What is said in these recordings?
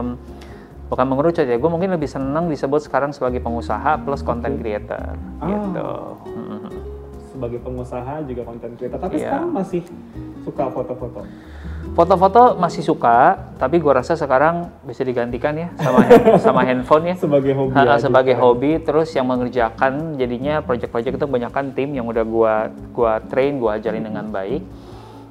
um, bukan mengerucut ya. Gue mungkin lebih senang disebut sekarang sebagai pengusaha plus content creator Ah. gitu. Sebagai pengusaha juga konten creator, tapi Iya. sekarang masih suka foto-foto. Foto-foto masih suka, tapi gue rasa sekarang bisa digantikan ya sama sama handphone ya. Sebagai hobi Ha, sebagai hobi terus yang mengerjakan jadinya project-project itu kebanyakan tim yang udah gua gua train gua ajarin dengan baik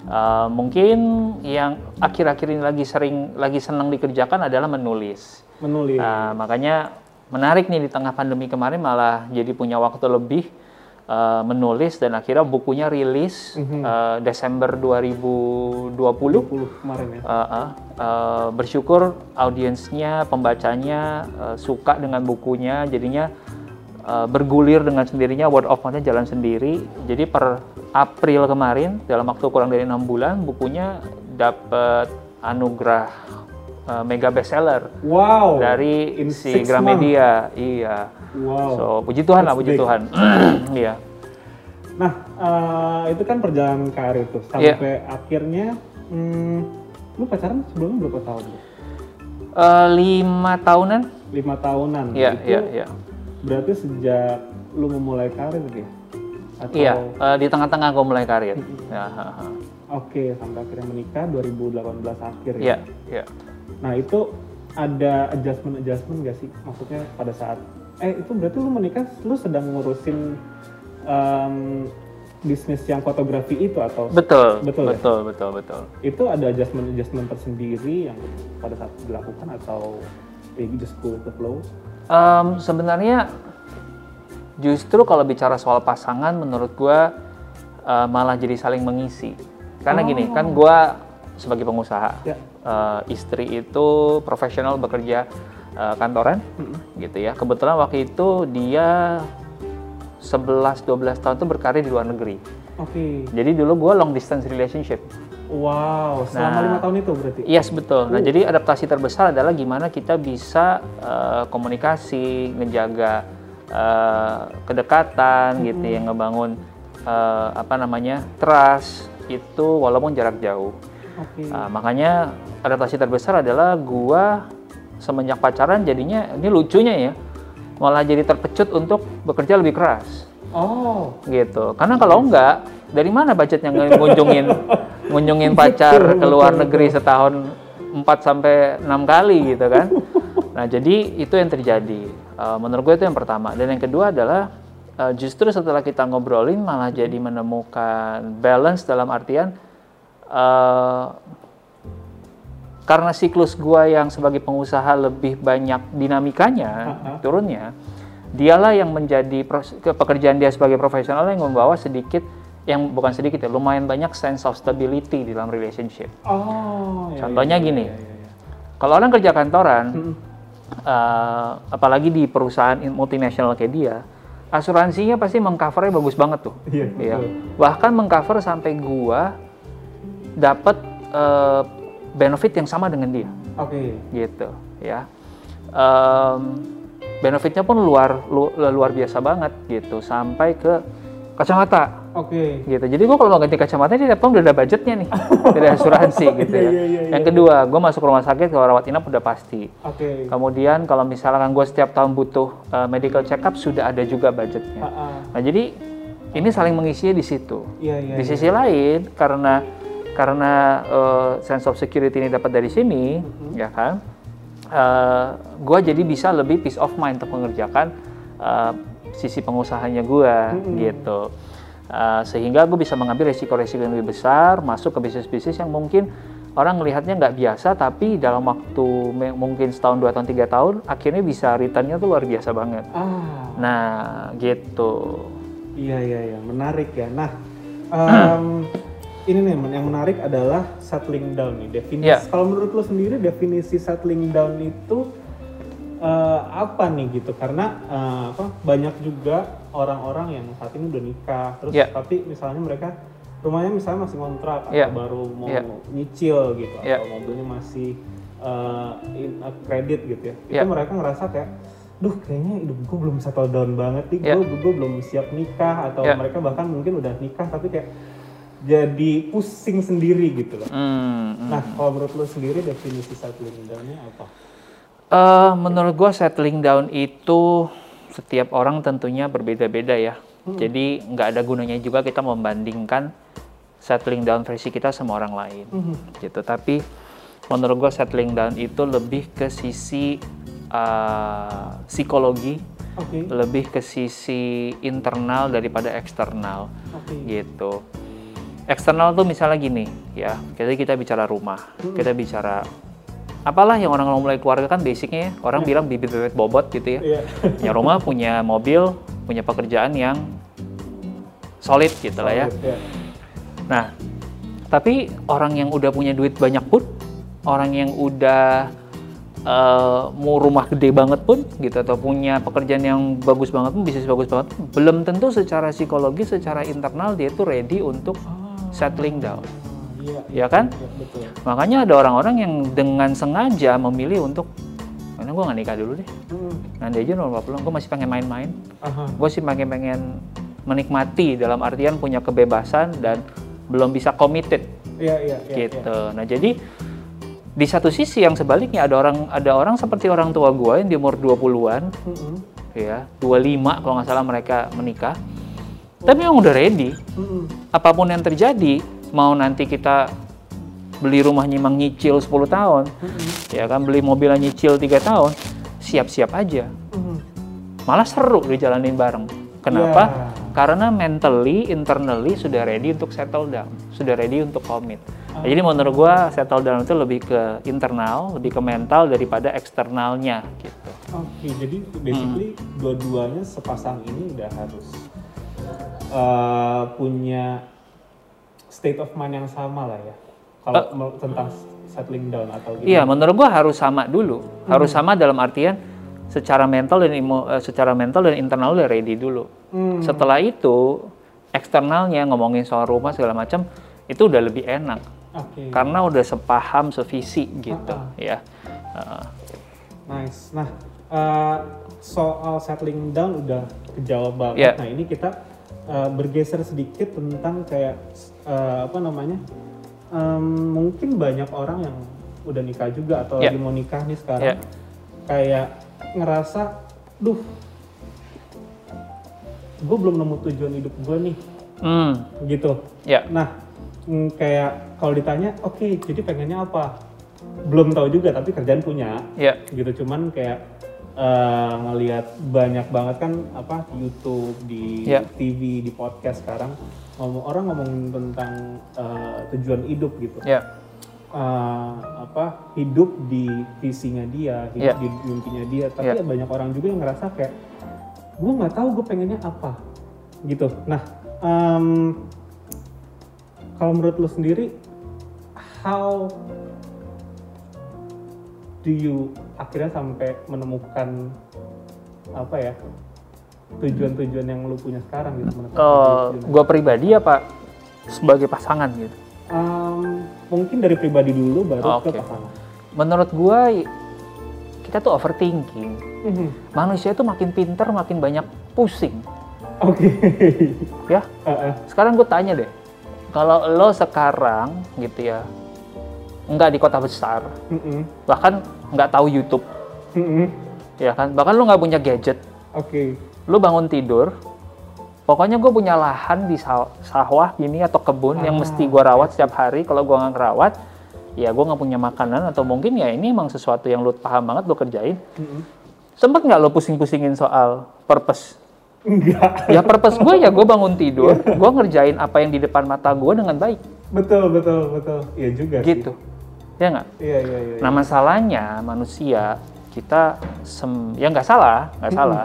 Uh, mungkin yang akhir-akhir ini lagi sering lagi senang dikerjakan adalah menulis Menulis. Uh, makanya menarik nih di tengah pandemi kemarin malah jadi punya waktu lebih uh, menulis dan akhirnya bukunya rilis uh, Desember 2020 20 kemarin ya. Uh, uh, uh, bersyukur audiensnya, pembacanya uh, suka dengan bukunya, jadinya uh, bergulir dengan sendirinya, word of mouth-nya jalan sendiri. Jadi per April kemarin, dalam waktu kurang dari enam bulan, bukunya dapat anugerah uh, mega bestseller Wow. dari In si Gramedia. Iya. Wow. So puji Tuhan lah, That's puji big. Tuhan. Iya. Nah, eh, itu kan perjalanan karir tuh Iya. sampai akhirnya hmm, lu pacaran sebelumnya berapa tahun? Uh, lima tahunan? Lima tahunan. Iya, iya, iya. Berarti sejak lu memulai karir gitu ya? Atau Iya, uh, di tengah-tengah gue mulai karir. Ya. Oke, sampai akhirnya menikah 2018 akhir ya. Iya, iya. Nah, itu ada adjustment-adjustment gak sih? Maksudnya pada saat eh itu berarti lu menikah lu sedang ngurusin em, bisnis yang fotografi itu atau Betul, Betul ya? betul, betul, betul. itu ada adjustment-adjustment tersendiri yang pada saat dilakukan atau ya just go with the flow? Em, sebenarnya justru kalau bicara soal pasangan, menurut gua eh, malah jadi saling mengisi. Karena gini, kan gua sebagai pengusaha, Ya. eh, istri itu profesional bekerja eh, kantoran, gitu ya. Kebetulan waktu itu dia 11-12 tahun tuh berkarir di luar negeri. Oke. Jadi dulu gua long distance relationship. Wow, selama Nah. lima tahun itu berarti? Yes betul. Nah jadi adaptasi terbesar adalah gimana kita bisa eh, komunikasi, menjaga eh, kedekatan gitu, yang ngebangun eh, apa namanya trust itu walaupun jarak jauh. Oke. Nah, makanya adaptasi terbesar adalah gua semenjak pacaran jadinya ini lucunya ya malah jadi terpecut untuk bekerja lebih keras Oh, gitu. Karena kalau enggak, dari mana budgetnya ngunjungin ngunjungin pacar ke luar negeri setahun 4 sampai 6 kali gitu kan. Nah, jadi itu yang terjadi. Eh, menurut gue itu yang pertama. Dan yang kedua adalah eh, justru setelah kita ngobrolin malah jadi menemukan balance dalam artian eh, karena siklus gua yang sebagai pengusaha lebih banyak dinamikanya, turunnya, dialah yang menjadi pekerjaan dia sebagai profesional yang membawa sedikit yang bukan sedikit ya, lumayan banyak sense of stability di dalam relationship. oh. ya, Contohnya ya, gini, ya, ya, ya. kalau orang kerja kantoran, Mm-mm. eh, apalagi di perusahaan in- multinasional kayak dia, asuransinya pasti mengcovernya bagus banget tuh. Iya, ya. betul. Bahkan mengcover sampai gua dapat eh, benefit yang sama dengan dia, Oke. gitu, ya. Em, benefitnya pun luar lu- luar biasa banget gitu, sampai ke kacamata Oke. gitu. Jadi gua kalau mau ganti kacamata tiap tahun udah ada budgetnya nih, dari asuransi gitu Iya, ya. iya, iya, Yang kedua, gua masuk rumah sakit kalau rawat inap udah pasti. Oke. Kemudian kalau misalkan gue setiap tahun butuh uh, medical check up sudah ada juga budgetnya. Ah, ah. Nah jadi ini saling mengisi di situ. Iya, iya. di iya. sisi lain karena karena uh, sense of security ini dapat dari sini, Mm-hmm. ya kan? gue jadi bisa lebih peace of mind untuk mengerjakan uh, sisi pengusahanya gue Mm-hmm. gitu. Uh, sehingga gue bisa mengambil resiko-resiko yang lebih besar, masuk ke bisnis-bisnis yang mungkin orang melihatnya nggak biasa, tapi dalam waktu mungkin setahun, dua tahun, tiga tahun, akhirnya bisa returnnya tuh luar biasa banget. Ah. Nah, gitu. Iya iya iya menarik ya. Nah em, ini nih Men, yang menarik adalah settling down nih definisi. Iya. Kalau menurut lo sendiri definisi settling down itu eh, apa nih gitu? Karena eh, apa banyak juga orang-orang yang saat ini udah nikah terus Iya. tapi misalnya mereka rumahnya misalnya masih kontrak atau Iya. baru mau Iya. nyicil gitu Iya. atau mobilnya masih eh, in, kredit gitu ya. Itu mereka ngerasa kayak duh kayaknya hidup gue belum settle down banget nih, Iya. gue gue belum siap nikah atau Iya. mereka bahkan mungkin udah nikah tapi kayak jadi pusing sendiri gitu loh. Hmm, hmm. Nah kalau menurut lo sendiri definisi settling down-nya apa? Eh, menurut gua settling down itu setiap orang tentunya berbeda-beda ya. Jadi nggak ada gunanya juga kita membandingkan settling down versi kita sama orang lain, gitu. Tapi menurut gua settling down itu lebih ke sisi eh, psikologi, Oke. lebih ke sisi internal daripada eksternal, Oke. gitu. Eksternal tuh misalnya gini, ya. Jadi kita bicara rumah, kita bicara apalah yang orang mulai keluarga kan basicnya ya, orang bilang bibit bebet bobot gitu ya. Iya. Punya rumah, punya mobil, punya pekerjaan yang solid gitu lah ya. Iya. Nah, tapi orang yang udah punya duit banyak pun, orang yang udah eh, mau rumah gede banget pun gitu atau punya pekerjaan yang bagus banget pun, bisnis bagus banget pun, belum tentu secara psikologis, secara internal dia tuh ready untuk Ah, settling down. Iya. Ya kan? Iya, betul. Makanya ada orang-orang yang dengan sengaja memilih untuk karena gue nggak nikah dulu deh. Hmm. Nanti aja nomor 40, gue masih pengen main-main. Gue sih pengen pengen menikmati dalam artian punya kebebasan dan belum bisa committed Iya, iya, iya. gitu. Nah jadi di satu sisi yang sebaliknya ada orang ada orang seperti orang tua gue yang di umur 20-an iya. Mm-mm. ya 25 kalau nggak salah mereka menikah tapi yang udah ready Mm-mm. apa pun yang terjadi mau nanti kita beli rumah nyimang nyicil 10 tahun Mm-mm. ya kan? Beli mobil nyicil 3 tahun siap-siap aja. Mm-mm. malah seru dijalanin bareng. Kenapa? Ya. karena mentally internally sudah ready untuk settle down sudah ready untuk commit. Nah, jadi menurut gua settle down itu lebih ke internal lebih ke mental daripada eksternalnya gitu. Oke, jadi basically dua-duanya sepasang ini udah harus eh, punya state of mind yang sama lah ya. Kalau mel- tentang settling down atau gitu. Iya, menurut gua harus sama dulu. Harus sama dalam artian secara mental dan emo- eh, secara mental dan internal udah ready dulu. Hmm. Setelah itu eksternalnya ngomongin soal rumah segala macam itu udah lebih enak Oke. karena udah sepaham sevisi gitu Ah, ya. Heeh. Nice. Nah, eh, soal settling down udah kejawab banget. Iya. Nah, ini kita eh, bergeser sedikit tentang kayak eh, apa namanya? Em, mungkin banyak orang yang udah nikah juga atau Iya. lagi mau nikah nih sekarang. Iya. Kayak ngerasa, duh, gue belum nemu tujuan hidup gue nih, Hmm, gitu. ya. Nah, mm, kayak kalau ditanya, oke, jadi pengennya apa? Belum tahu juga, tapi kerjaan punya Ya. gitu cuman kayak eh, ngelihat banyak banget kan apa di YouTube di Iya. TV di podcast sekarang ngomong orang ngomongin tentang eh, tujuan hidup gitu Ya. Eh, apa hidup di visinya dia hidup Iya. di mimpinya dia tapi Iya. banyak orang juga yang ngerasa kayak gue nggak tahu gue pengennya apa gitu nah em, kalau menurut lo sendiri how do you akhirnya sampai menemukan apa ya tujuan-tujuan yang lu punya sekarang gitu menetapkan Eh, tujuan. gua pribadi apa sebagai pasangan gitu. Em, mungkin dari pribadi dulu baru ke Oke. pasangan Menurut gua kita tuh overthinking. Mhm. Manusia tuh makin pinter makin banyak pusing. oke Ya, Eh, eh. sekarang gue tanya deh, kalau lo sekarang gitu ya, nggak di kota besar, Mhm. bahkan nggak tahu YouTube, Mhm. ya kan, bahkan lo nggak punya gadget, oke lo bangun tidur, pokoknya gue punya lahan di saw- sawah gini atau kebun yang Ah. mesti gue rawat setiap hari. Kalau gue nggak ngerawat, ya gue nggak punya makanan atau mungkin ya ini emang sesuatu yang lo paham banget lo kerjain. Mhm. Sempet nggak lo pusing-pusingin soal purpose? enggak Ya purpose gue ya gue bangun tidur, gue ngerjain apa yang di depan mata gue dengan baik, betul betul betul iya juga sih. gitu. Ya nggak? iya iya iya Nah masalahnya manusia kita sem ya nggak salah nggak salah.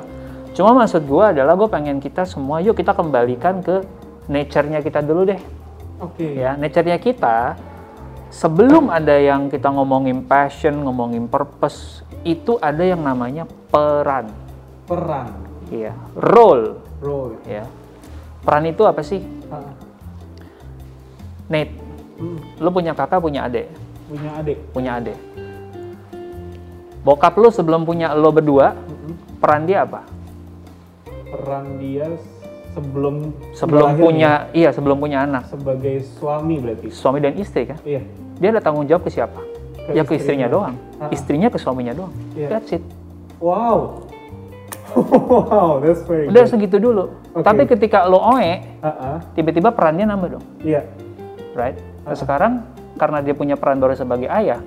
Cuma maksud gue adalah gue pengen kita semua yuk kita kembalikan ke nature-nya kita dulu deh. Oke. Ya nature-nya kita sebelum ada yang kita ngomongin passion ngomongin purpose itu ada yang namanya peran. Peran. Ya role. Role. Ya. Peran itu apa sih? Ah, Nate mm, lu punya kakak punya adik punya adik punya adik bokap lu sebelum punya lo berdua Mhm. peran dia apa peran dia sebelum sebelum lahir punya iya sebelum punya anak sebagai suami berarti suami dan istri kan iya dia ada tanggung jawab ke siapa Ke ya ke istrinya doang. Ah. Istrinya ke suaminya doang. Iya. That's it. Wow. wow, that's very Udah good. segitu dulu. Oke. Tapi ketika lo oe, ah. tiba-tiba perannya nambah dong. Iya. Right? Nah, sekarang karena dia punya peran baru sebagai ayah,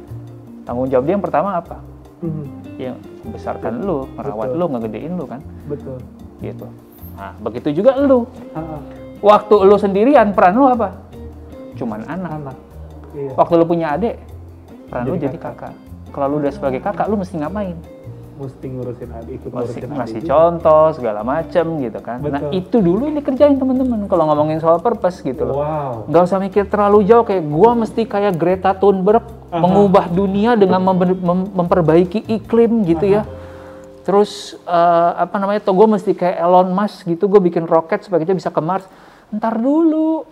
tanggung jawab dia yang pertama apa? Mhm. Ya membesarkan lu, merawat Betul. lu, ngegedein lu kan. Betul. Gitu. Nah, begitu juga lu. Waktu lu sendirian, peran lu apa? Cuman anak. Anak. Iya. Waktu lu punya adik, peran lu Jadi jadi kakak. Kalau lu udah sebagai kakak, lu mesti ngapain? Mesti ngurusin adik, ikut Masih ngurusin adik. contoh segala macem gitu kan. Nah Betul. itu dulu yang dikerjain teman-teman kalau ngomongin soal purpose gitu loh. Wow. Nggak usah mikir terlalu jauh kayak gua mesti kayak Greta Thunberg Aha. mengubah dunia dengan mem- memperbaiki iklim gitu ya. Terus eh, apa namanya? Tuh gue mesti kayak Elon Musk gitu, gue bikin roket supaya kita bisa ke Mars. Ntar dulu,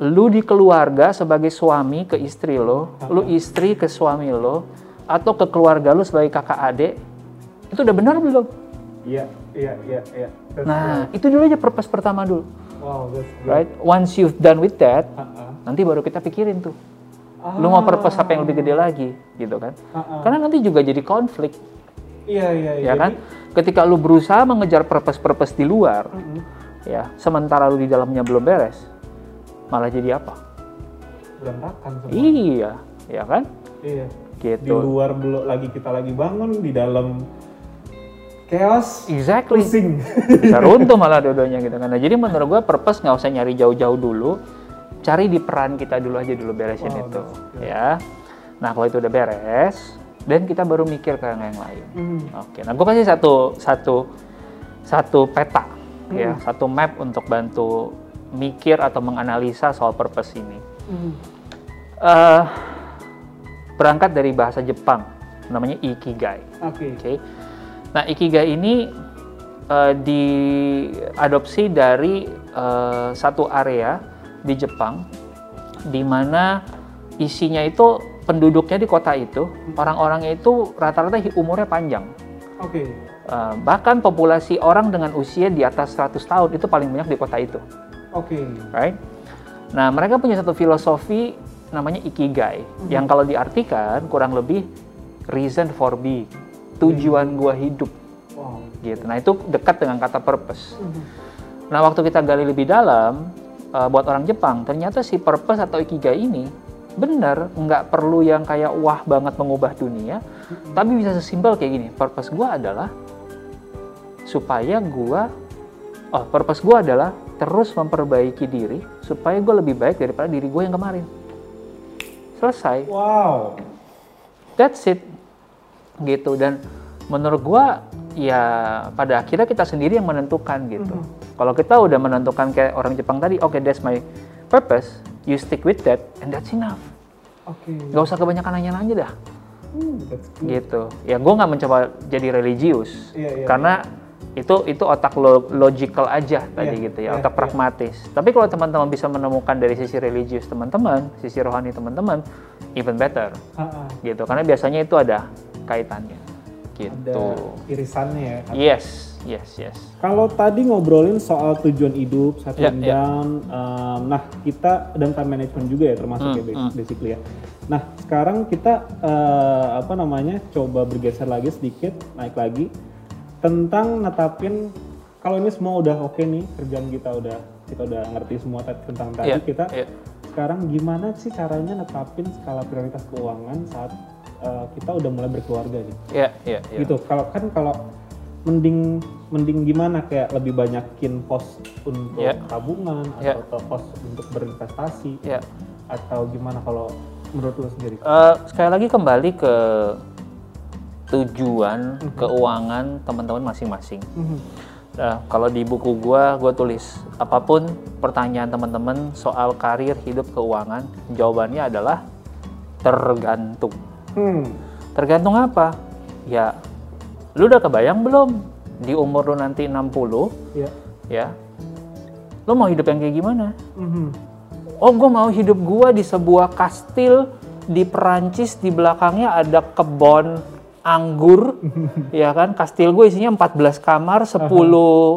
lu di keluarga sebagai suami ke istri lo, lu istri ke suami lo, atau ke keluarga lu sebagai kakak adik, itu udah benar belum? Iya, iya, iya, iya. Nah, itu dulu aja purpose pertama dulu, Wow, that's right? Once you've done with that, Ah, ah. nanti baru kita pikirin tuh. Lu mau purpose apa yang lebih gede lagi, gitu kan? Ah, ah. Karena nanti juga jadi konflik, Iya, iya, iya. ya kan? Ketika lu berusaha mengejar purpose-purpose di luar, Mhm. ya, sementara lu di dalamnya belum beres, malah jadi apa? berantakan semua. Iya, ya kan? Iya. Di Gitu. luar belum lagi kita lagi bangun, di dalam chaos, Exactly. pusing. Bisa runtuh malah dua-duanya gitu kan. Nah, jadi menurut gua purpose nggak usah nyari jauh-jauh dulu, cari di peran kita dulu aja dulu beresin Wow, itu, that's good. ya. Nah, kalau itu udah beres, dan kita baru mikir ke yang lain. Mhm. Oke, nah gue kasih satu satu satu peta, Hmm. ya, satu map untuk bantu mikir atau menganalisa soal purpose ini. Mhm. Eh, berangkat dari bahasa Jepang, namanya ikigai. Oke. Oke, nah ikigai ini eh, diadopsi dari eh, satu area di Jepang, di mana isinya itu penduduknya di kota itu, orang-orangnya itu rata-rata umurnya panjang. Oke. Eh, bahkan populasi orang dengan usia di atas 100 tahun itu paling banyak di kota itu, Oke. right? Nah, mereka punya satu filosofi namanya ikigai, yang kalau diartikan kurang lebih reason for being, tujuan gua hidup, Wow. gitu. Nah, itu dekat dengan kata purpose. Mhm. Nah, waktu kita gali lebih dalam, eh, buat orang Jepang, ternyata si purpose atau ikigai ini benar, nggak perlu yang kayak wah banget mengubah dunia, tapi bisa sesimpel kayak gini. Purpose gua adalah supaya gua, oh, purpose gua adalah terus memperbaiki diri supaya gue lebih baik daripada diri gue yang kemarin. Selesai. Wow. That's it. Gitu dan menurut gua ya pada akhirnya kita sendiri yang menentukan gitu. Kalau kita udah menentukan kayak orang Jepang tadi, oke that's my purpose, you stick with that and that's enough. Oke. Gak usah kebanyakan nanya-nanya dah Hmm, gitu. Ya gua nggak mencoba jadi religius Iya, iya, karena itu itu otak lo, logical aja tadi Iya, gitu ya, iya, otak iya. pragmatis. Tapi kalau teman-teman bisa menemukan dari sisi religius teman-teman, sisi rohani teman-teman, even better Ah, ah. gitu karena biasanya itu ada kaitannya Ada gitu irisannya ya. yes yes yes Kalau tadi ngobrolin soal tujuan hidup, satu ya. down, um, nah kita dan time management juga ya termasuk Hmm, ya hmm. basically ya. Nah sekarang kita eh, apa namanya coba bergeser lagi sedikit, naik lagi tentang netapin kalau ini semua udah oke nih kerjaan kita udah kita udah ngerti semua ta- tentang tadi Iya, kita iya. sekarang gimana sih caranya netapin skala prioritas keuangan saat eh, kita udah mulai berkeluarga nih? ya ya ya gitu. Kalau kan kalau mending mending gimana? Kayak lebih banyakin pos untuk Ya. tabungan Ya. atau pos untuk berinvestasi. Ya atau gimana kalau menurut lu sendiri? Eh, sekali lagi kembali ke tujuan keuangan teman-teman masing-masing. Mhm. Nah, kalau di buku gua gua tulis apa pun pertanyaan teman-teman soal karir hidup keuangan jawabannya adalah tergantung hmm. tergantung apa? Ya lu udah kebayang belum? Di umur lu nanti 60 ya. ya lo mau hidup yang kayak gimana? Mhm. oh gue mau hidup gua di sebuah kastil di Perancis di belakangnya ada kebon anggur ya kan? Kastil gue isinya 14 kamar 10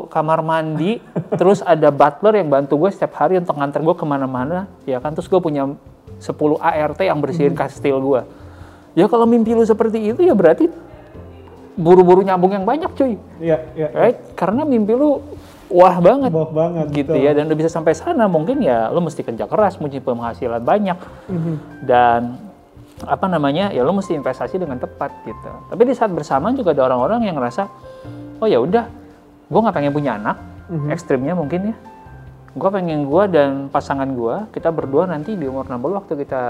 kamar mandi terus ada butler yang bantu gue setiap hari untuk nganter gue ke mana-mana ya kan? Terus gue punya 10 ART yang bersihin kastil gue Ya kalau mimpi lu seperti itu ya berarti buru-buru nyambung yang banyak cuy. Iya, iya. Right? Karena mimpi lu wah banget. Wah banget. gitu betul. ya dan udah bisa sampai sana mungkin ya lu mesti kerja keras mesti penghasilan banyak Mhm. dan apa namanya ya lu mesti investasi dengan tepat gitu tapi di saat bersamaan juga ada orang-orang yang ngerasa oh ya udah gue nggak pengen punya anak Mhm. ekstrimnya mungkin ya gue pengen gue dan pasangan gue kita berdua nanti di umur 60 waktu kita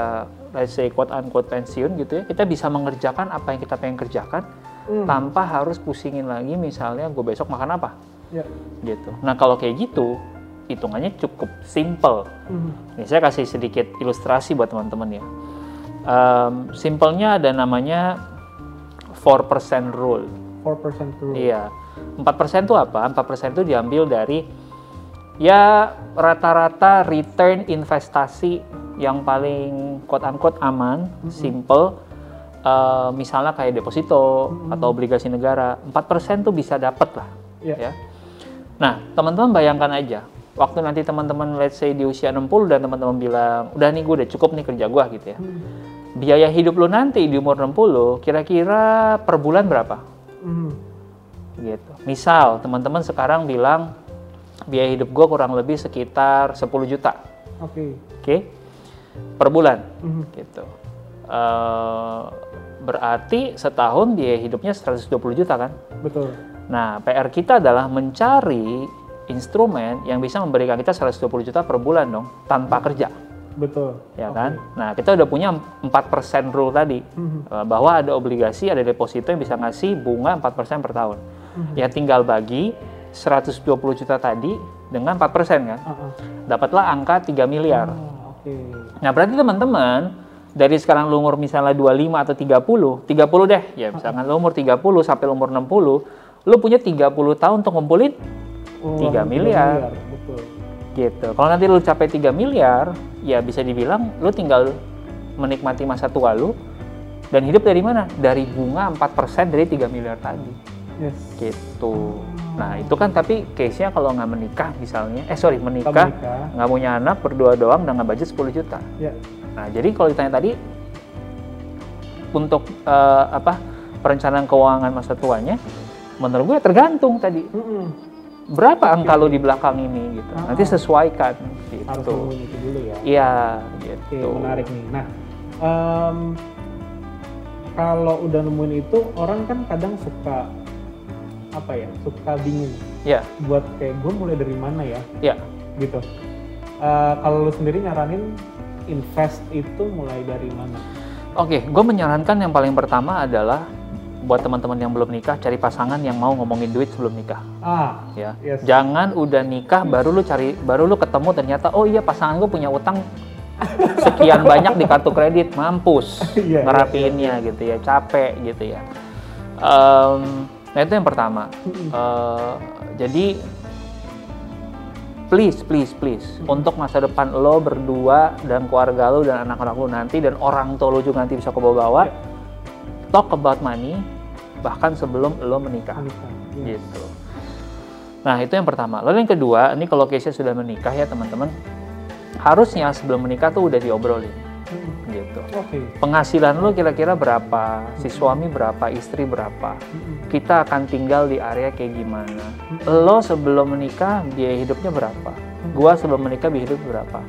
let's say quote unquote pensiun gitu ya kita bisa mengerjakan apa yang kita pengen kerjakan Hmm. tanpa harus pusingin lagi misalnya gue besok makan apa Ya. gitu. Nah kalau kayak gitu hitungannya cukup simple. Mhm. Nih saya kasih sedikit ilustrasi buat teman-teman ya. Em, simpelnya ada namanya 4% rule. 4% rule. Iya. 4% itu apa? 4% itu diambil dari ya rata-rata return investasi yang paling quote unquote aman, simple. Eh, misalnya kayak deposito atau obligasi negara, 4% tuh bisa dapat lah Iya. ya. Nah, teman-teman bayangkan aja, waktu nanti teman-teman let's say di usia 60 dan teman-teman bilang, udah nih gue udah cukup nih kerja gua gitu ya. Hmm. Biaya hidup lu nanti di umur 60 kira-kira per bulan berapa? Mhm. Gitu. Misal teman-teman sekarang bilang biaya hidup gua kurang lebih sekitar 10 juta, Oke. oke? Per bulan Mhm. gitu. Eh, berarti setahun biaya hidupnya 120 juta kan? Betul. Nah, PR kita adalah mencari instrumen yang bisa memberikan kita 120 juta per bulan dong, tanpa kerja, Betul. ya kan? Nah, kita udah punya 4% rule tadi, Mhm. eh, bahwa ada obligasi, ada deposito yang bisa ngasih bunga 4% per tahun. Ya tinggal bagi 120 juta tadi dengan 4% kan, Ah, ah. dapatlah angka 3 miliar. Ah, Oke. Nah, berarti teman-teman, dari sekarang lu umur misalnya 25 atau 30, 30 deh, ya misalkan lu umur 30 sampai lu umur 60, lu punya 30 tahun untuk ngumpulin Uang 3 miliar. Betul. gitu. Kalau nanti lu capai 3 miliar, ya bisa dibilang lu tinggal menikmati masa tua lu dan hidup dari mana? Dari bunga 4% dari 3 miliar tadi. Yes. Gitu. Nah, itu kan tapi case-nya kalau nggak menikah misalnya, eh sorry, menikah, nggak punya anak, berdua doang, dan nggak budget 10 juta. Ya. Nah, jadi kalau ditanya tadi untuk eh, apa perencanaan keuangan masa tuanya, menurut gue tergantung tadi Mhm. berapa angka lo di belakang ini gitu. Nanti Ah. sesuaikan Harus gitu. nemuin itu dulu ya. Iya, Oke, gitu. menarik nih. Nah, em, kalau udah nemuin itu, orang kan kadang suka apa ya, suka bingung Ya, buat kayak gue mulai dari mana ya, ya. gitu. Eh, kalau lu sendiri nyaranin invest itu mulai dari mana? Oke, gue menyarankan yang paling pertama adalah buat teman-teman yang belum nikah cari pasangan yang mau ngomongin duit sebelum nikah Ah, ya. Yes. Jangan udah nikah baru lu cari baru lu ketemu ternyata oh iya pasangan gue punya utang sekian banyak di kartu kredit mampus Iya, iya, ngerapiinnya gitu ya capek gitu ya. Em, nah itu yang pertama. Eh, jadi please please please untuk masa depan lo berdua dan keluarga lo dan anak-anak lo nanti dan orang tua lo juga nanti bisa kebawa-bawa talk about money bahkan sebelum lo menikah menikah. Yes. gitu. Nah itu yang pertama. Lalu yang kedua, ini kalau case sudah menikah ya teman-teman, harusnya sebelum menikah tuh udah diobrolin. Gitu. Oke. Penghasilan lo kira-kira berapa, si suami berapa, istri berapa, kita akan tinggal di area kayak gimana. Lo sebelum menikah biaya hidupnya berapa, gua sebelum menikah biaya hidup berapa.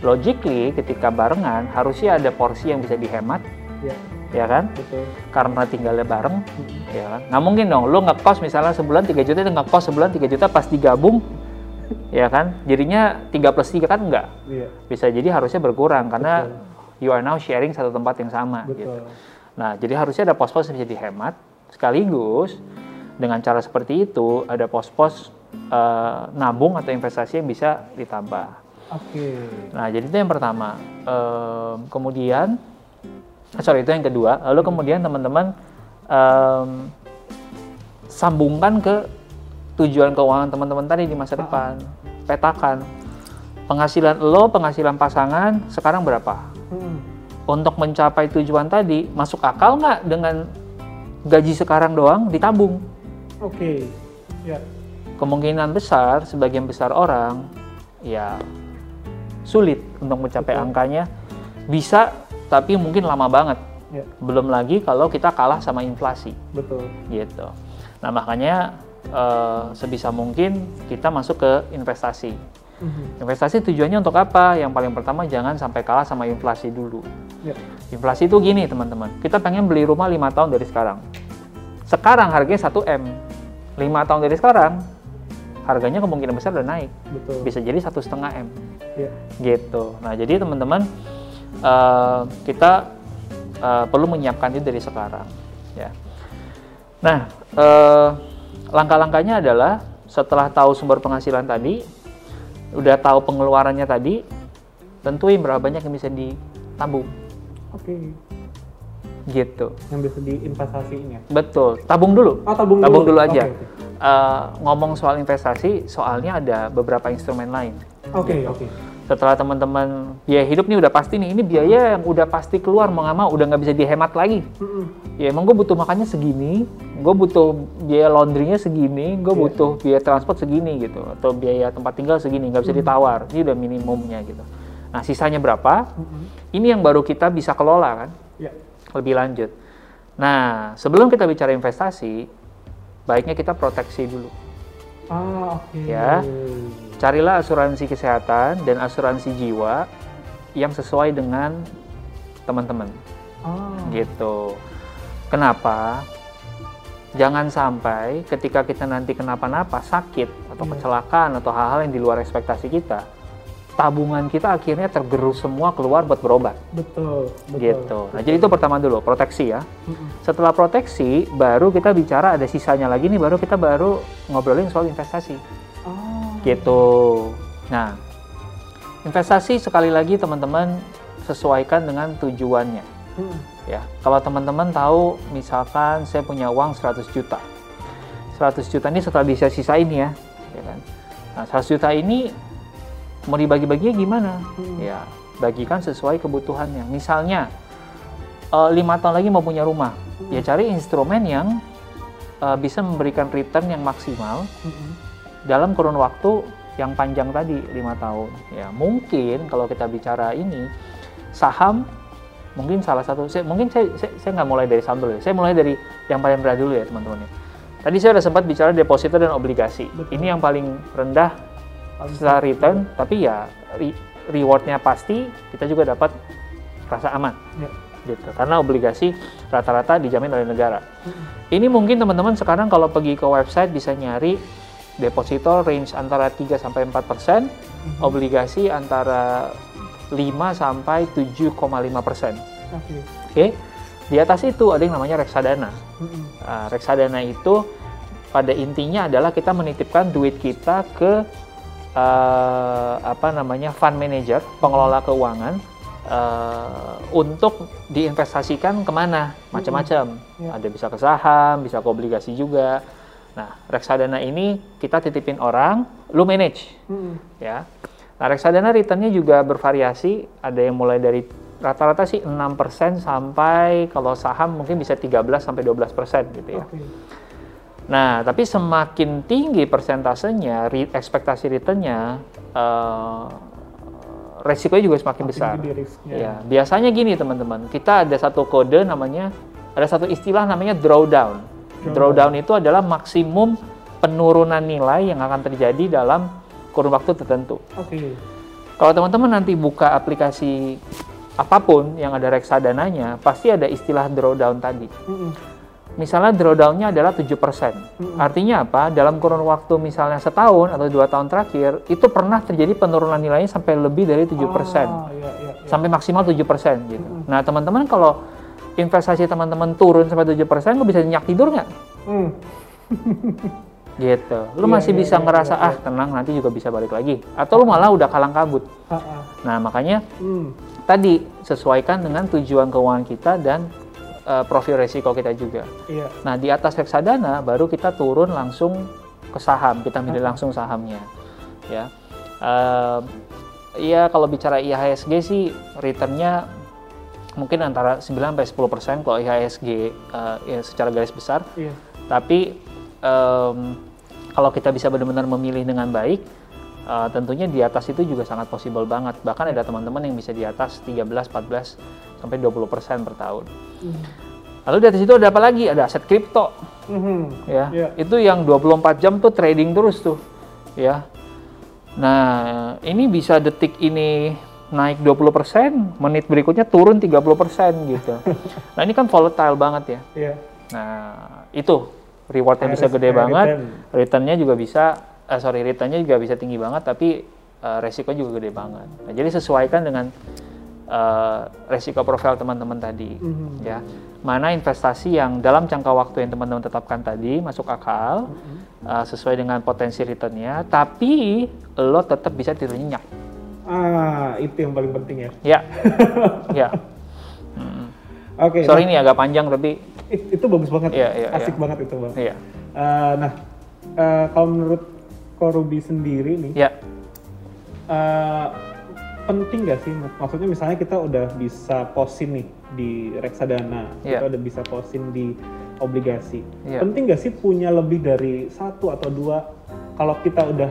Logically ketika barengan harusnya ada porsi yang bisa dihemat, Ya, ya kan? betul. Karena tinggalnya bareng, Mm-mm. ya kan nggak mungkin dong lu ngekos misalnya sebulan 3 juta itu ngekos sebulan 3 juta pas digabung ya kan jadinya 3 plus 3 kan enggak Iya, bisa jadi harusnya berkurang karena you are now sharing satu tempat yang sama gitu betul. nah jadi harusnya ada pos-pos yang bisa dihemat sekaligus dengan cara seperti itu ada pos-pos eh, nabung atau investasi yang bisa ditambah Oke. Nah, jadi itu yang pertama. Em, kemudian, eh, sorry itu yang kedua. Lalu kemudian teman-teman em, sambungkan ke tujuan keuangan teman-teman tadi di masa depan. Petakan penghasilan lo, penghasilan pasangan sekarang berapa? Mm-mm. Untuk mencapai tujuan tadi, masuk akal nggak dengan gaji sekarang doang ditabung? Oke. Ya. Kemungkinan besar, sebagian besar orang, ya sulit untuk mencapai Betul. angkanya. Bisa, tapi mungkin lama banget. Ya, Belum lagi kalau kita kalah sama inflasi betul. gitu. Nah, makanya eh, sebisa mungkin kita masuk ke investasi. Mhm. Investasi tujuannya untuk apa? Yang paling pertama jangan sampai kalah sama inflasi dulu. Ya, Inflasi itu gini teman-teman, kita pengen beli rumah lima tahun dari sekarang. Sekarang harganya 1 M, 5 tahun dari sekarang harganya kemungkinan besar udah naik, betul. bisa jadi satu setengah M, Ya, gitu. Nah jadi teman-teman eh, kita eh, perlu menyiapkan itu dari sekarang, ya. Nah eh, langkah-langkahnya adalah setelah tahu sumber penghasilan tadi, udah tahu pengeluarannya tadi, tentuin berapa banyak yang bisa ditabung, oke. gitu. Yang bisa diinvestasiin ya. Betul, tabung dulu. Oh, tabung, Tabung dulu aja. Oke, oke. Eh, ngomong soal investasi, soalnya ada beberapa instrumen lain. Oke, oke. Setelah teman-teman biaya hidup nih udah pasti nih, ini biaya yang udah pasti keluar mau nggak mau, udah nggak bisa dihemat lagi. Ya emang gue butuh makannya segini, gue butuh biaya laundrynya segini, gue Iya. butuh biaya transport segini gitu, atau biaya tempat tinggal segini, nggak bisa ditawar. Ini udah minimumnya gitu. Nah sisanya berapa? Ini yang baru kita bisa kelola kan, Ya, lebih lanjut. Nah sebelum kita bicara investasi, baiknya kita proteksi dulu. Ah oke. Ya. Carilah asuransi kesehatan dan asuransi jiwa yang sesuai dengan teman-teman Ah, gitu. Kenapa? Jangan sampai ketika kita nanti kenapa-napa, sakit atau Iya. kecelakaan atau hal-hal yang di luar ekspektasi kita, tabungan kita akhirnya tergerus semua keluar buat berobat betul, betul. gitu. Nah, jadi itu pertama dulu, proteksi ya. Setelah proteksi, baru kita bicara ada sisanya lagi nih, baru kita baru ngobrolin soal investasi Ah, gitu. Nah, investasi sekali lagi teman-teman sesuaikan dengan tujuannya mm. ya. Kalau teman-teman tahu misalkan saya punya uang 100 juta. 100 juta ini setelah bisa sisain ya, ya kan. Nah, 100 juta ini mau dibagi-baginya gimana? Hmm. Ya, bagikan sesuai kebutuhannya. Misalnya eh, lima tahun lagi mau punya rumah, ya cari instrumen yang eh, bisa memberikan return yang maksimal Mm-mm. dalam kurun waktu yang panjang tadi lima tahun ya mungkin kalau kita bicara ini saham mungkin salah satu saya mungkin saya saya, saya nggak mulai dari saham dulu ya saya mulai dari yang paling rendah dulu ya teman-teman ya tadi saya sudah sempat bicara deposito dan obligasi Betul. ini yang paling rendah setelah return tapi ya re- rewardnya pasti kita juga dapat rasa aman Ya. gitu karena obligasi rata-rata dijamin oleh negara Mm-mm. ini mungkin teman-teman sekarang kalau pergi ke website bisa nyari deposito range antara 3 sampai 4 persen, Mhm. obligasi antara 5 sampai 7,5 persen. Oke. Di atas itu ada yang namanya reksadana. Mm-mm. Nah, reksadana itu pada intinya adalah kita menitipkan duit kita ke eh, apa namanya fund manager, pengelola keuangan eh, untuk diinvestasikan ke mana, macam-macam. Ya. Ada bisa ke saham, bisa ke obligasi juga. Nah, reksadana ini kita titipin orang, lu manage, Mm-mm. ya. Nah, reksadana returnnya juga bervariasi, ada yang mulai dari rata-rata sih 6% sampai kalau saham mungkin bisa 13 sampai 12% gitu ya. Oke. Nah, tapi semakin tinggi persentasenya, re- ekspektasi returnnya, eh, resikonya juga semakin Makin besar. Ya, biasanya gini teman-teman, kita ada satu kode namanya, ada satu istilah namanya drawdown. Drawdown. Drawdown itu adalah maksimum penurunan nilai yang akan terjadi dalam kurun waktu tertentu. Oke. Kalau teman-teman nanti buka aplikasi apa pun yang ada reksadananya, pasti ada istilah drawdown tadi. Mm-mm. Misalnya drawdownnya adalah 7%. Mm-mm. Artinya apa? Dalam kurun waktu misalnya setahun atau dua tahun terakhir, itu pernah terjadi penurunan nilainya sampai lebih dari 7%. Ah, iya, iya, iya. Sampai maksimal 7% gitu. Mm-mm. Nah, teman-teman kalau investasi teman-teman turun sampai 7%, lo bisa nyenyak tidur nggak? Mm. Gitu. Lo Iya, masih iya, bisa iya, ngerasa, iya, ah tenang nanti juga bisa balik lagi. Atau lo malah udah kalang kabut. Ah, ah. Nah, makanya Mm. tadi sesuaikan dengan tujuan keuangan kita dan eh, profil resiko kita juga. Iya. Nah, di atas reksadana baru kita turun langsung ke saham, kita milih langsung sahamnya. Ya. Iya, kalau bicara IHSG sih returnnya mungkin antara 9 sampai 10 persen kalau IHSG eh, ya secara garis besar. Iya. Tapi em, kalau kita bisa benar-benar memilih dengan baik, Uh, tentunya di atas itu juga sangat possible banget. Bahkan ada teman-teman yang bisa di atas 13, 14 sampai 20% per tahun. Hmm. Lalu di atas itu ada apa lagi? Ada aset kripto. Hmm. Ya. Yeah. Itu yang 24 jam tuh trading terus tuh. Ya. Nah, ini bisa detik ini naik 20%, menit berikutnya turun 30% gitu. nah, ini kan volatile banget ya. Yeah. Nah, itu rewardnya bisa gede banget, returnnya juga bisa, eh, sorry returnnya juga bisa tinggi banget, tapi uh, resiko juga gede banget. Nah, jadi sesuaikan dengan uh, resiko profil teman-teman tadi, mm-hmm. ya. Mana investasi yang dalam jangka waktu yang teman-teman tetapkan tadi masuk akal, mm-hmm. uh, sesuai dengan potensi returnnya, tapi lo tetap bisa tidur nyenyak. Ah, itu yang paling penting ya. Ya, ya. Hmm. Oke. Okay, Sorry nah, ini agak panjang tapi It, itu bagus banget, yeah, yeah, asik yeah. banget itu bang. Yeah. Uh, nah, uh, kalau menurut Korubi sendiri nih, yeah. uh, penting gak sih? Maksudnya misalnya kita udah bisa posin nih di reksadana, yeah. kita udah bisa posin di obligasi. Yeah. Penting gak sih punya lebih dari satu atau dua? Kalau kita udah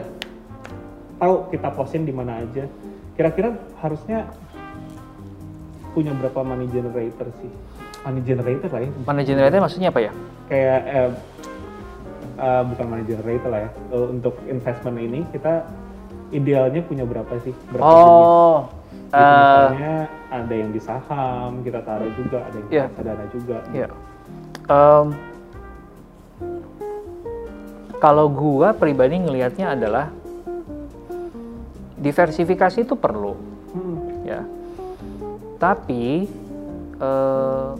tahu kita posin di mana aja, kira-kira harusnya punya berapa money generator sih? money generator lah ya. Money generator maksudnya apa ya? Kayak eh, uh, bukan money generator lah ya. Uh, untuk investment ini kita idealnya punya berapa sih? Berapa oh. Gitu, uh, misalnya ada yang di saham kita taruh juga, ada yang yeah. dana juga. Iya. Yeah. Um, kalau gua pribadi ngelihatnya adalah diversifikasi itu perlu, hmm. ya. Tapi uh,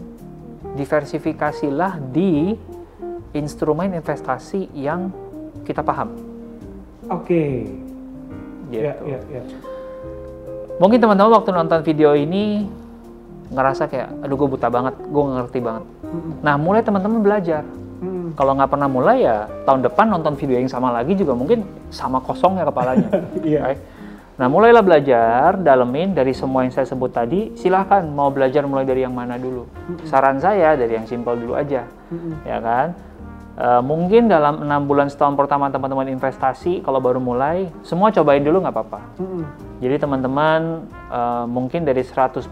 diversifikasilah di instrumen investasi yang kita paham. Oke. Okay. Gitu. Ya, ya, ya. Mungkin teman-teman waktu nonton video ini ngerasa kayak, aduh gue buta banget, gue ngerti banget. Mm-hmm. Nah, mulai teman-teman belajar. Mm-hmm. Kalau nggak pernah mulai ya tahun depan nonton video yang sama lagi juga mungkin sama kosong ya kepalanya. Iya. right? Nah, mulailah belajar, dalemin dari semua yang saya sebut tadi. Silahkan mau belajar mulai dari yang mana dulu. Saran saya dari yang simpel dulu aja, ya kan? E, mungkin dalam enam bulan setahun pertama teman-teman investasi, kalau baru mulai, semua cobain dulu nggak apa-apa. Jadi teman-teman e, mungkin dari 100%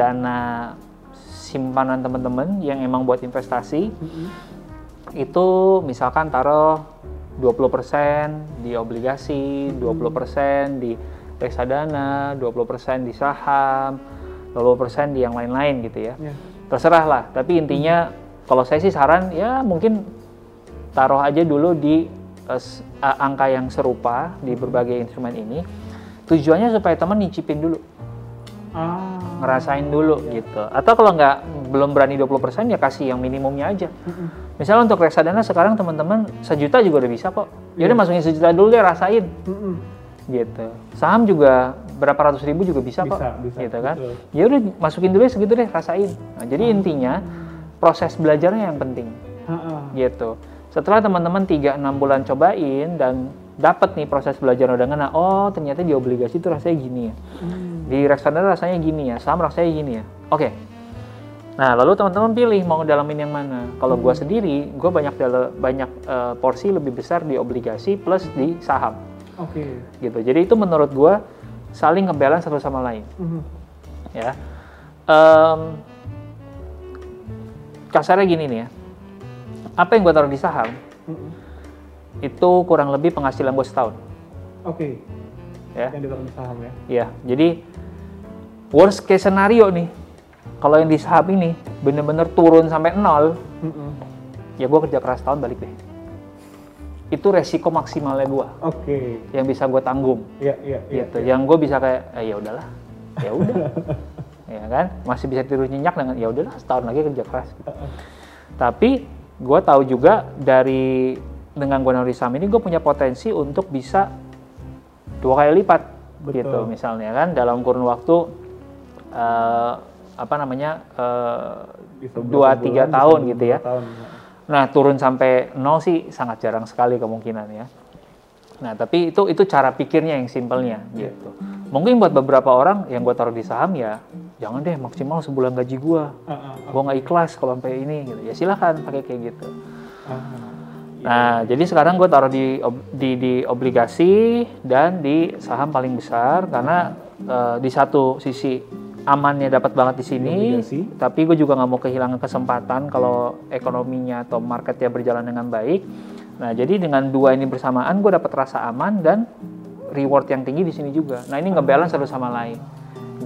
dana simpanan teman-teman yang emang buat investasi, itu misalkan taruh 20% di obligasi, 20% di reksadana, 20% di saham, 20% di yang lain-lain gitu ya. ya. Terserah lah, tapi intinya kalau saya sih saran ya mungkin taruh aja dulu di uh, angka yang serupa di berbagai instrumen ini. Tujuannya supaya teman nyicipin dulu. Ah. Ngerasain dulu ya. gitu. Atau kalau nggak belum berani 20% ya kasih yang minimumnya aja. Misalnya untuk reksadana sekarang teman-teman sejuta juga udah bisa kok. Ya udah yeah. masukin sejuta dulu deh rasain. Mm gitu. Saham juga berapa ratus ribu juga bisa, bisa kok, bisa, gitu kan? Ya udah masukin dulu segitu deh, rasain. Nah, jadi hmm. intinya proses belajarnya yang penting, gitu. Setelah teman-teman 3-6 bulan cobain dan dapat nih proses belajar udah ngena, oh ternyata di obligasi itu rasanya gini ya, hmm. di reksadana rasanya gini ya, saham rasanya gini ya. Oke. Okay. Nah, lalu teman-teman pilih mau dalamin yang mana. Kalau hmm. gue sendiri, gue banyak banyak uh, porsi lebih besar di obligasi plus di saham. Oke. Okay. Gitu. Jadi itu menurut gue saling ngebalance satu sama lain. Mm-hmm. Ya. Um, kasarnya gini nih ya. Apa yang gue taruh di saham mm-hmm. itu kurang lebih penghasilan gue setahun. Oke. Okay. Ya. Yang ditaruh di saham ya. Iya. Jadi worst case scenario nih. Kalau yang di saham ini bener-bener turun sampai nol, mm-hmm. ya gue kerja keras tahun balik deh itu resiko maksimalnya gue. Oke. Okay. Yang bisa gue tanggung. Iya iya. iya gitu. Ya. Yang gue bisa kayak eh, ya udahlah, ya udah, ya kan masih bisa tidur nyenyak dengan ya udahlah setahun lagi kerja keras. Gitu. Tapi gue tahu juga dari dengan gue naruh saham ini gue punya potensi untuk bisa dua kali lipat Betul. gitu misalnya kan dalam kurun waktu uh, apa namanya uh, dua tiga tahun gitu ya. Tahun, ya Nah, turun sampai nol sih sangat jarang sekali kemungkinan ya. Nah, tapi itu itu cara pikirnya yang simpelnya gitu. Mungkin buat beberapa orang yang gue taruh di saham ya, jangan deh maksimal sebulan gaji gue. Uh, uh, Gue nggak ikhlas kalau sampai ini gitu. Ya silahkan pakai kayak gitu. Uh, Nah, jadi sekarang gue taruh di, di di obligasi dan di saham paling besar karena eh, di satu sisi amannya dapat banget di sini, Obligasi. tapi gue juga nggak mau kehilangan kesempatan kalau ekonominya atau marketnya berjalan dengan baik. Nah, jadi dengan dua ini bersamaan gue dapat rasa aman dan reward yang tinggi di sini juga. Nah, ini ngebalance satu sama lain.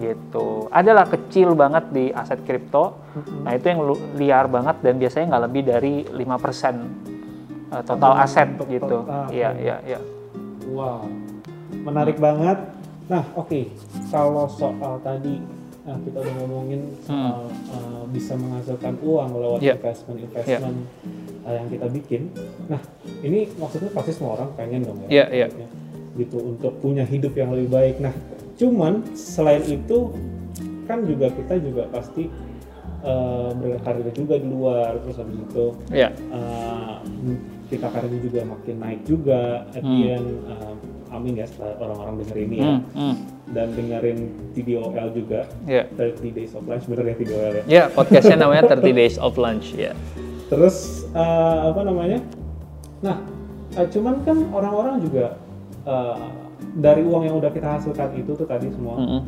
Gitu. Adalah kecil banget di aset kripto. Nah, itu yang liar banget dan biasanya nggak lebih dari 5% eh, total aset untuk gitu. total, Iya, iya, iya. Wow, menarik banget. Nah, oke, kalau soal tadi, nah kita udah ngomongin soal uh, bisa menghasilkan uang lewat Hmm. Iya. investment investment uh, yang kita bikin. Nah, ini maksudnya pasti semua orang pengen dong ya. Iya, iya. maksudnya, Gitu untuk punya hidup yang lebih baik. Nah, cuman selain itu kan juga kita juga pasti uh, berkarir juga di luar terus habis itu Iya. uh, kita karirnya juga makin naik juga at the Hmm. end, uh, amin ya setelah orang-orang denger ini ya Hmm, hmm. dan dengerin TDOL juga Iya. 30 Days of Lunch bener ya TDOL ya Ya, podcastnya namanya 30 Days of Lunch ya. terus uh, apa namanya nah uh, cuman kan orang-orang juga uh, dari uang yang udah kita hasilkan itu tuh tadi semua Mm-mm.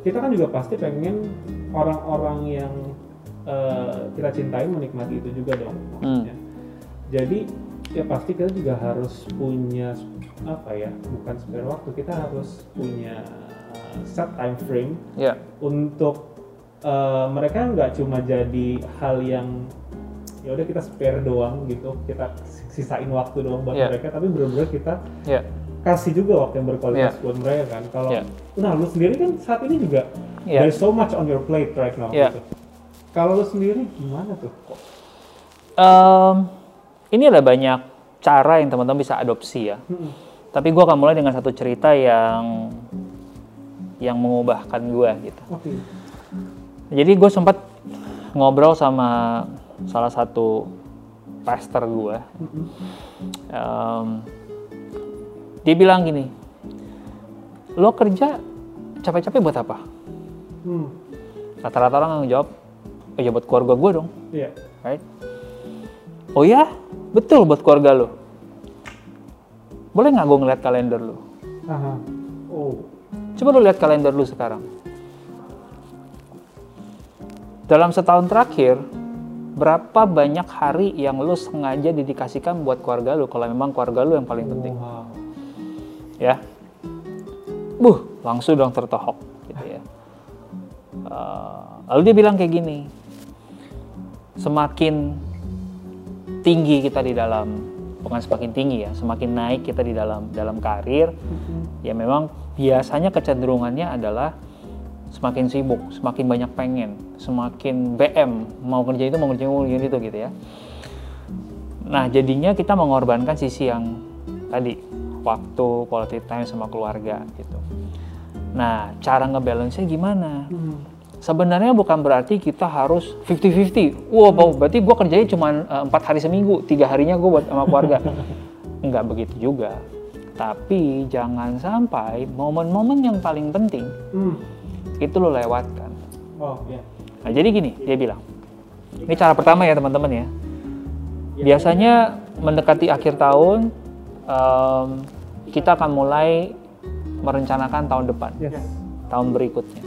kita kan juga pasti pengen orang-orang yang uh, kita cintai menikmati itu juga dong maksudnya. Jadi ya pasti kita juga harus punya apa ya bukan spare waktu kita harus punya set time frame Ya, untuk uh, mereka nggak cuma jadi hal yang ya udah kita spare doang gitu kita sisain waktu doang buat Iya. mereka tapi benar-benar kita ya, kasih juga waktu yang berkualitas Iya. buat mereka kan kalau Iya. nah lu sendiri kan saat ini juga Iya. there's so much on your plate right now Iya. gitu. kalau lu sendiri gimana tuh Em, ini ada banyak cara yang teman-teman bisa adopsi ya. Mm-mm. Tapi gue akan mulai dengan satu cerita yang yang mengubahkan gue gitu. oke Jadi gue sempat ngobrol sama salah satu pastor gue. Em, dia bilang gini, lo kerja capek-capek buat apa? Hmm. Rata-rata orang yang jawab, "Oh ya buat keluarga gue dong, Iya. right? Oh ya, betul buat keluarga lo. Boleh nggak gue ngeliat kalender lo? Aha. Oh. Coba lo lihat kalender lu sekarang. Dalam setahun terakhir, berapa banyak hari yang lu sengaja didikasikan buat keluarga lu kalau memang keluarga lu yang paling penting, Wow. Ya? Buh, langsung dong tertohok, gitu ya. Eh, lalu dia bilang kayak gini, semakin tinggi kita di dalam, bukan semakin tinggi ya, semakin naik kita di dalam dalam karir, ya memang biasanya kecenderungannya adalah semakin sibuk, semakin banyak pengen, semakin BM, mau kerja itu, mau kerja mau kerja itu gitu ya. Nah jadinya kita mengorbankan sisi yang tadi, waktu, quality time sama keluarga gitu. Nah cara ngebalance-nya gimana? Hmm. Sebenarnya bukan berarti kita harus 50-50. Wow, berarti gue kerjanya cuma eh, empat hari seminggu, tiga harinya gue buat sama keluarga. Enggak begitu juga. Tapi jangan sampai momen-momen yang paling penting Hmm. itu lo lewatkan. Oh, ya. Nah, jadi gini, dia bilang. Ini cara pertama ya teman-teman ya. Biasanya mendekati akhir tahun, em, kita akan mulai merencanakan tahun depan, Yes. tahun berikutnya.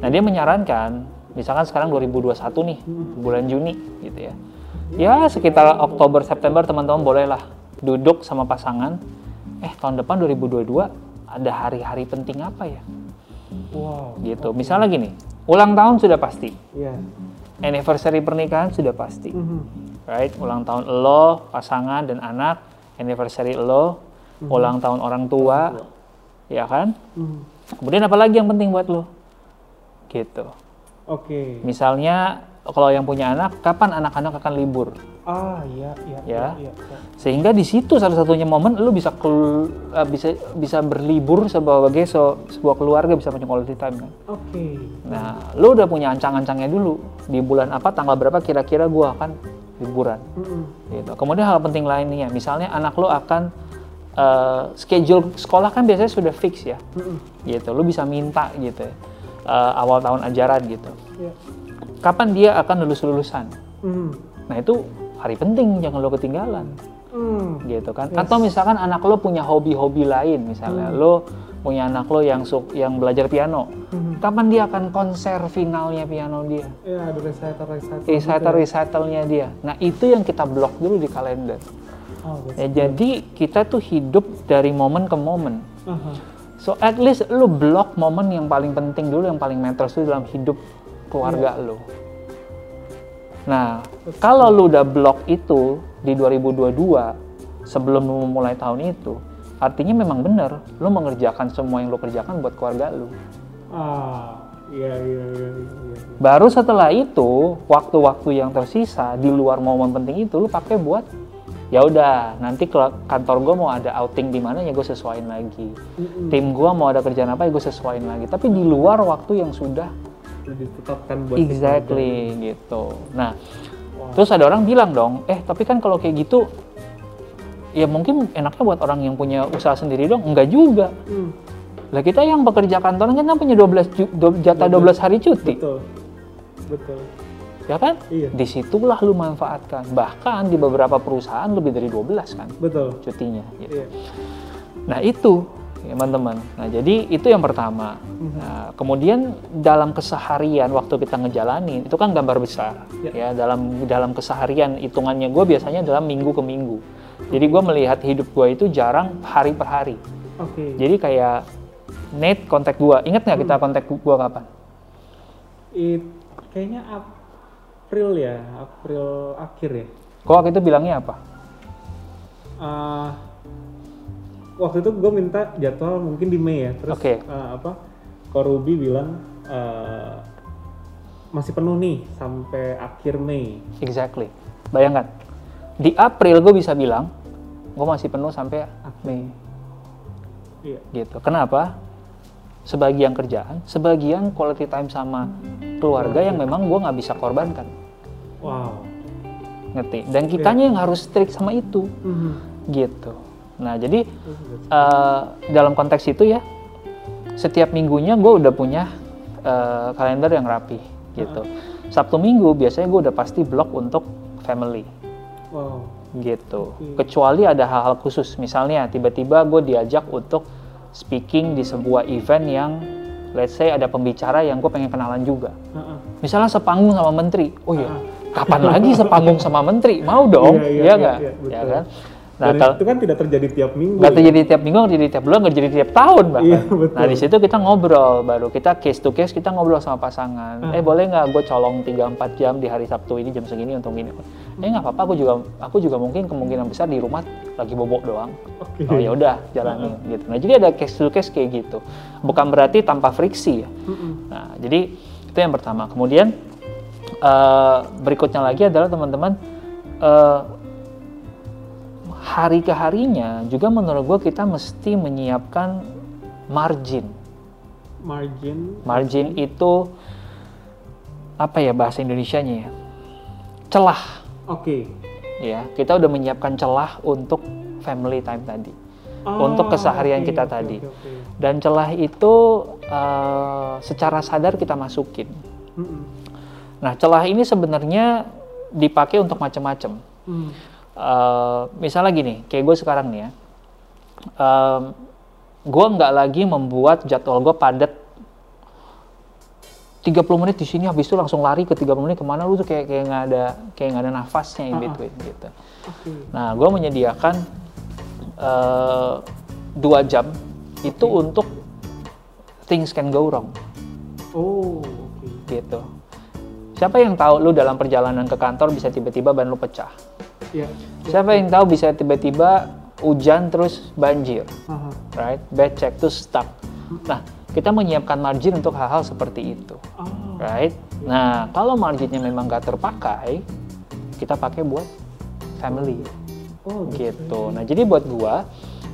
Nah, dia menyarankan, misalkan sekarang 2021 nih, bulan Juni gitu ya. Ya, sekitar Oktober, September teman-teman bolehlah duduk sama pasangan. Eh, tahun depan 2022 ada hari-hari penting apa ya? Wow. Gitu. Misalnya gini, ulang tahun sudah pasti. Iya. Anniversary pernikahan sudah pasti. Mhm. Right? Ulang tahun lo, pasangan dan anak, anniversary lo, ulang tahun orang tua, ya kan? Mhm. Kemudian apa lagi yang penting buat lo? Gitu. Oke. Misalnya kalau yang punya anak, kapan anak-anak akan libur? Ah, iya, iya, Ya. iya, iya. Sehingga di situ satu-satunya momen lo bisa eh, bisa bisa berlibur sebagai so- sebuah keluarga bisa punya quality time kan. Oke. Nah, lo udah punya ancang-ancangnya dulu di bulan apa, tanggal berapa kira-kira gua akan liburan. Mhm. Gitu. Kemudian hal penting lainnya, misalnya anak lo akan eh, schedule sekolah kan biasanya sudah fix ya, Mhm. gitu. Lo bisa minta gitu eh, awal tahun ajaran gitu. Iya. Kapan dia akan lulus lulusan? Mhm. Nah itu hari penting, jangan lo ketinggalan. Hmm. gitu kan Yes. atau misalkan anak lo punya hobi-hobi lain misalnya lo punya anak lo yang suk yang belajar piano Hmm. kapan dia akan konser finalnya piano dia Ya ada recital recital. recital gitu ya. recitalnya dia nah itu yang kita blok dulu di kalender Oh, that's ya jadi kita tuh hidup dari momen ke momen Aha. so at least lo blok momen yang paling penting dulu yang paling matters itu dalam hidup keluarga lo nah kalau lu udah blok itu di 2022 sebelum lu memulai tahun itu artinya memang benar lu mengerjakan semua yang lu kerjakan buat keluarga lu Ah, iya iya iya iya. iya. baru setelah itu waktu-waktu yang tersisa di luar momen penting itu lu pakai buat ya udah nanti ke kantor gue mau ada outing di mana ya gue sesuaiin lagi Mm-mm. tim gue mau ada kerjaan apa ya gue sesuaiin lagi tapi di luar waktu yang sudah Udah ditetapkan buat exactly gitu nah terus ada orang bilang dong eh tapi kan kalau kayak gitu ya mungkin enaknya buat orang yang punya usaha sendiri dong enggak juga. Hmm, lah kita yang bekerja kantoran kan punya 12 ju- do- jatah 12 hari cuti betul. Betul. ya kan Iya. di situlah lu manfaatkan bahkan di beberapa perusahaan lebih dari 12 kan Betul. cutinya gitu. Iya. nah itu ya, teman-teman nah jadi itu yang pertama Mhm. nah, kemudian dalam keseharian waktu kita ngejalanin itu kan gambar besar Ya. ya dalam dalam keseharian hitungannya gue biasanya dalam minggu ke minggu jadi gue melihat hidup gue itu jarang hari per hari Oke. jadi kayak Nate kontak gue ingat nggak kita kontak gue kapan It, kayaknya April ya, April akhir ya. kok waktu itu bilangnya apa Ah, waktu itu gue minta jadwal mungkin di Mei ya, terus Oke. ah, apa? Korubi bilang ah, masih penuh nih sampai akhir Mei. exactly bayangkan di April gue bisa bilang gue masih penuh sampai Mei Iya. gitu. Kenapa? Sebagian kerjaan, sebagian quality time sama keluarga yang memang gue nggak bisa korbankan, Wow. ngerti? Dan kitanya yang harus strict sama itu, Mhm. gitu. Nah jadi eh, dalam konteks itu ya, setiap minggunya gue udah punya eh, kalender yang rapi, gitu. Sabtu Minggu biasanya gue udah pasti blok untuk family, Wow. gitu. Oke. Kecuali ada hal-hal khusus, misalnya tiba-tiba gue diajak untuk speaking di sebuah event yang let's say ada pembicara yang gue pengen kenalan juga. Ah, ah. Misalnya sepanggung sama menteri. Oh iya, Ah. kapan lagi sepanggung sama menteri? Mau dong, Iya, iya, iya iya, nggak? iya, ya betul. kan? Nah, Dan kalau itu kan tidak terjadi tiap minggu. nggak ya. terjadi tiap minggu, nggak terjadi tiap bulan, nggak terjadi tiap tahun bahkan. Iya, betul. Nah di situ kita ngobrol, baru kita case to case kita ngobrol sama pasangan. Ah. Eh boleh nggak gue colong 3-4 jam di hari Sabtu ini jam segini untuk ini? Eh nggak apa-apa, aku juga aku juga mungkin kemungkinan besar di rumah lagi bobok doang. Oke. Oh ya udah jalanin gitu. Nah jadi ada case to case kayak gitu. Bukan berarti tanpa friksi ya. Mm-mm. Nah jadi itu yang pertama. Kemudian eh, berikutnya lagi adalah teman-teman eh, hari ke harinya juga menurut gue kita mesti menyiapkan margin. Margin. Margin itu apa ya bahasa Indonesianya ya? Celah Oke. ya. Kita udah menyiapkan celah untuk family time tadi. Ah, Untuk keseharian oke, kita oke, tadi. oke, oke. Dan celah itu eh, secara sadar kita masukin. Mm-mm. Nah, celah ini sebenarnya dipakai untuk macam-macam. Mm. Eh, misalnya gini, kayak gue sekarang nih ya, em, gue nggak lagi membuat jadwal gue padat 30 menit di sini habis itu langsung lari ke 30 menit ke mana lu tuh kayak kayak nggak ada kayak nggak ada nafasnya in between gitu. Oke. Nah, gue menyediakan eh, dua jam itu untuk things can go wrong Oh, oke. gitu. Siapa yang tahu lu dalam perjalanan ke kantor bisa tiba-tiba ban lu pecah? Ya. Siapa yang tahu bisa tiba-tiba hujan terus banjir, Aha. right? Bad check terus stuck. Nah, kita menyiapkan margin untuk hal-hal seperti itu, Ah, right? Nah, kalau marginnya memang nggak terpakai, kita pakai buat family, oh, gitu. Nah, jadi buat gua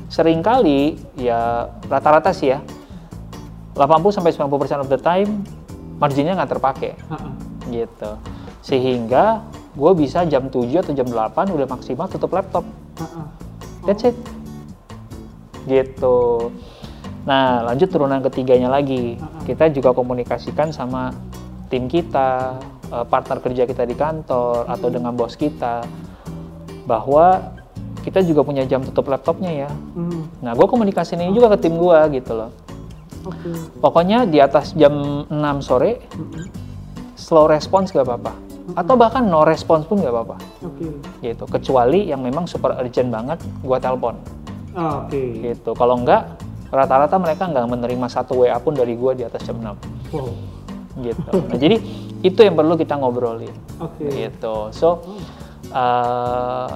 sering kali ya rata-rata sih ya 80 sampai 90% of the time marginnya nggak terpakai ah. gitu. Sehingga gue bisa jam 7 atau jam 8 udah maksimal tutup laptop. That's it. Gitu. Nah, lanjut turunan ketiganya lagi. Kita juga komunikasikan sama tim kita, eh, partner kerja kita di kantor atau dengan bos kita bahwa kita juga punya jam tutup laptopnya ya. Hmm. Nah, gue komunikasiin ini juga ke tim gue gitu loh. Pokoknya di atas jam 6 sore, slow response gak apa-apa. Atau bahkan no response pun gak apa-apa. Oke. Gitu. Kecuali yang memang super urgent banget, gue telepon. Ah, Oke. Gitu. Kalau enggak, rata-rata mereka nggak menerima satu WA pun dari gue di atas jam 6. Wow. Gitu. Nah, jadi itu yang perlu kita ngobrolin. Oke. Gitu. So, eh,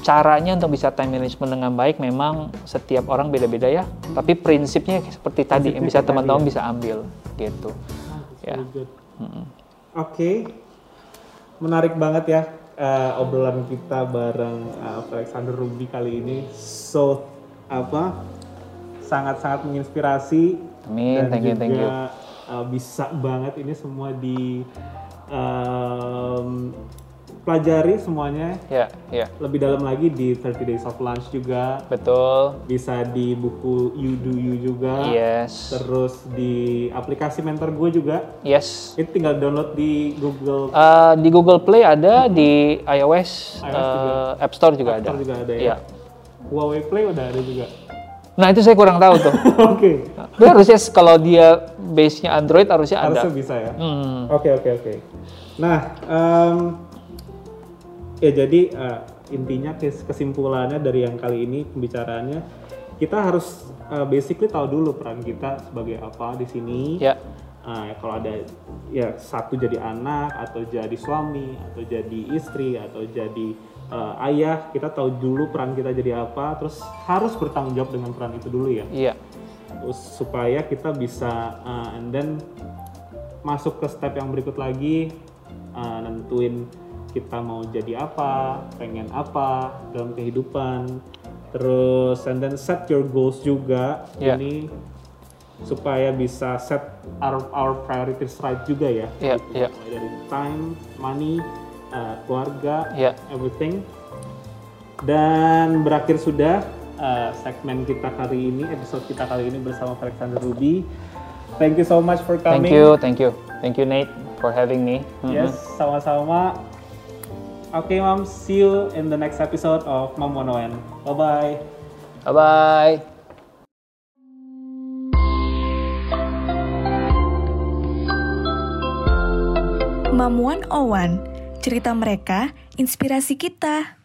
caranya untuk bisa time management dengan baik memang setiap orang beda-beda ya. Tapi prinsipnya seperti tadi yang bisa Prinsipnya teman-teman tadi bisa ambil gitu. Ah, Ya. Mm-mm. Oke, menarik banget ya eh, obrolan kita bareng eh, Alexander Ruby kali ini. So apa? Sangat-sangat menginspirasi. Amin, dan thank you, juga thank you. eh, bisa banget ini semua di em, pelajari semuanya. Ya, ya, Lebih dalam lagi di 30 Days of Lunch juga. betul. Bisa di buku You Do You juga. Yes, Terus di aplikasi mentor gue juga. yes. Itu tinggal download di Google Eh, di Google Play ada, di iOS, iOS juga. App Store juga App Store ada. juga ada ya. Iya. Huawei Play udah ada juga. Nah itu saya kurang tahu tuh. Oke, Tapi harusnya kalau dia base-nya Android harusnya ada. harusnya bisa ya. Hmm. Oke oke oke. Nah, em, ya jadi eh, intinya kes- kesimpulannya dari yang kali ini pembicaraannya kita harus eh, basically tahu dulu peran kita sebagai apa di sini. Ya, Eh, kalau ada ya satu jadi anak atau jadi suami atau jadi istri atau jadi eh, ayah kita tahu dulu peran kita jadi apa terus harus bertanggung jawab dengan peran itu dulu ya. Iya, Terus supaya kita bisa uh, and then masuk ke step yang berikut lagi uh, nentuin kita mau jadi apa pengen apa dalam kehidupan terus and then set your goals juga Yeah. ini supaya bisa set our, our priorities right juga ya iya, iya, mulai dari time money uh, keluarga iya. everything. Dan berakhir sudah uh, segmen kita kali ini, episode kita kali ini bersama Alexander Ruby. Thank you so much for Thank coming. you, thank you, thank you Nate for having me. Mhm. Yes, sama-sama. Oke, Mam. See you in the next episode of Mam 101. Bye-bye. Bye bye. Mam 101, cerita mereka, inspirasi kita.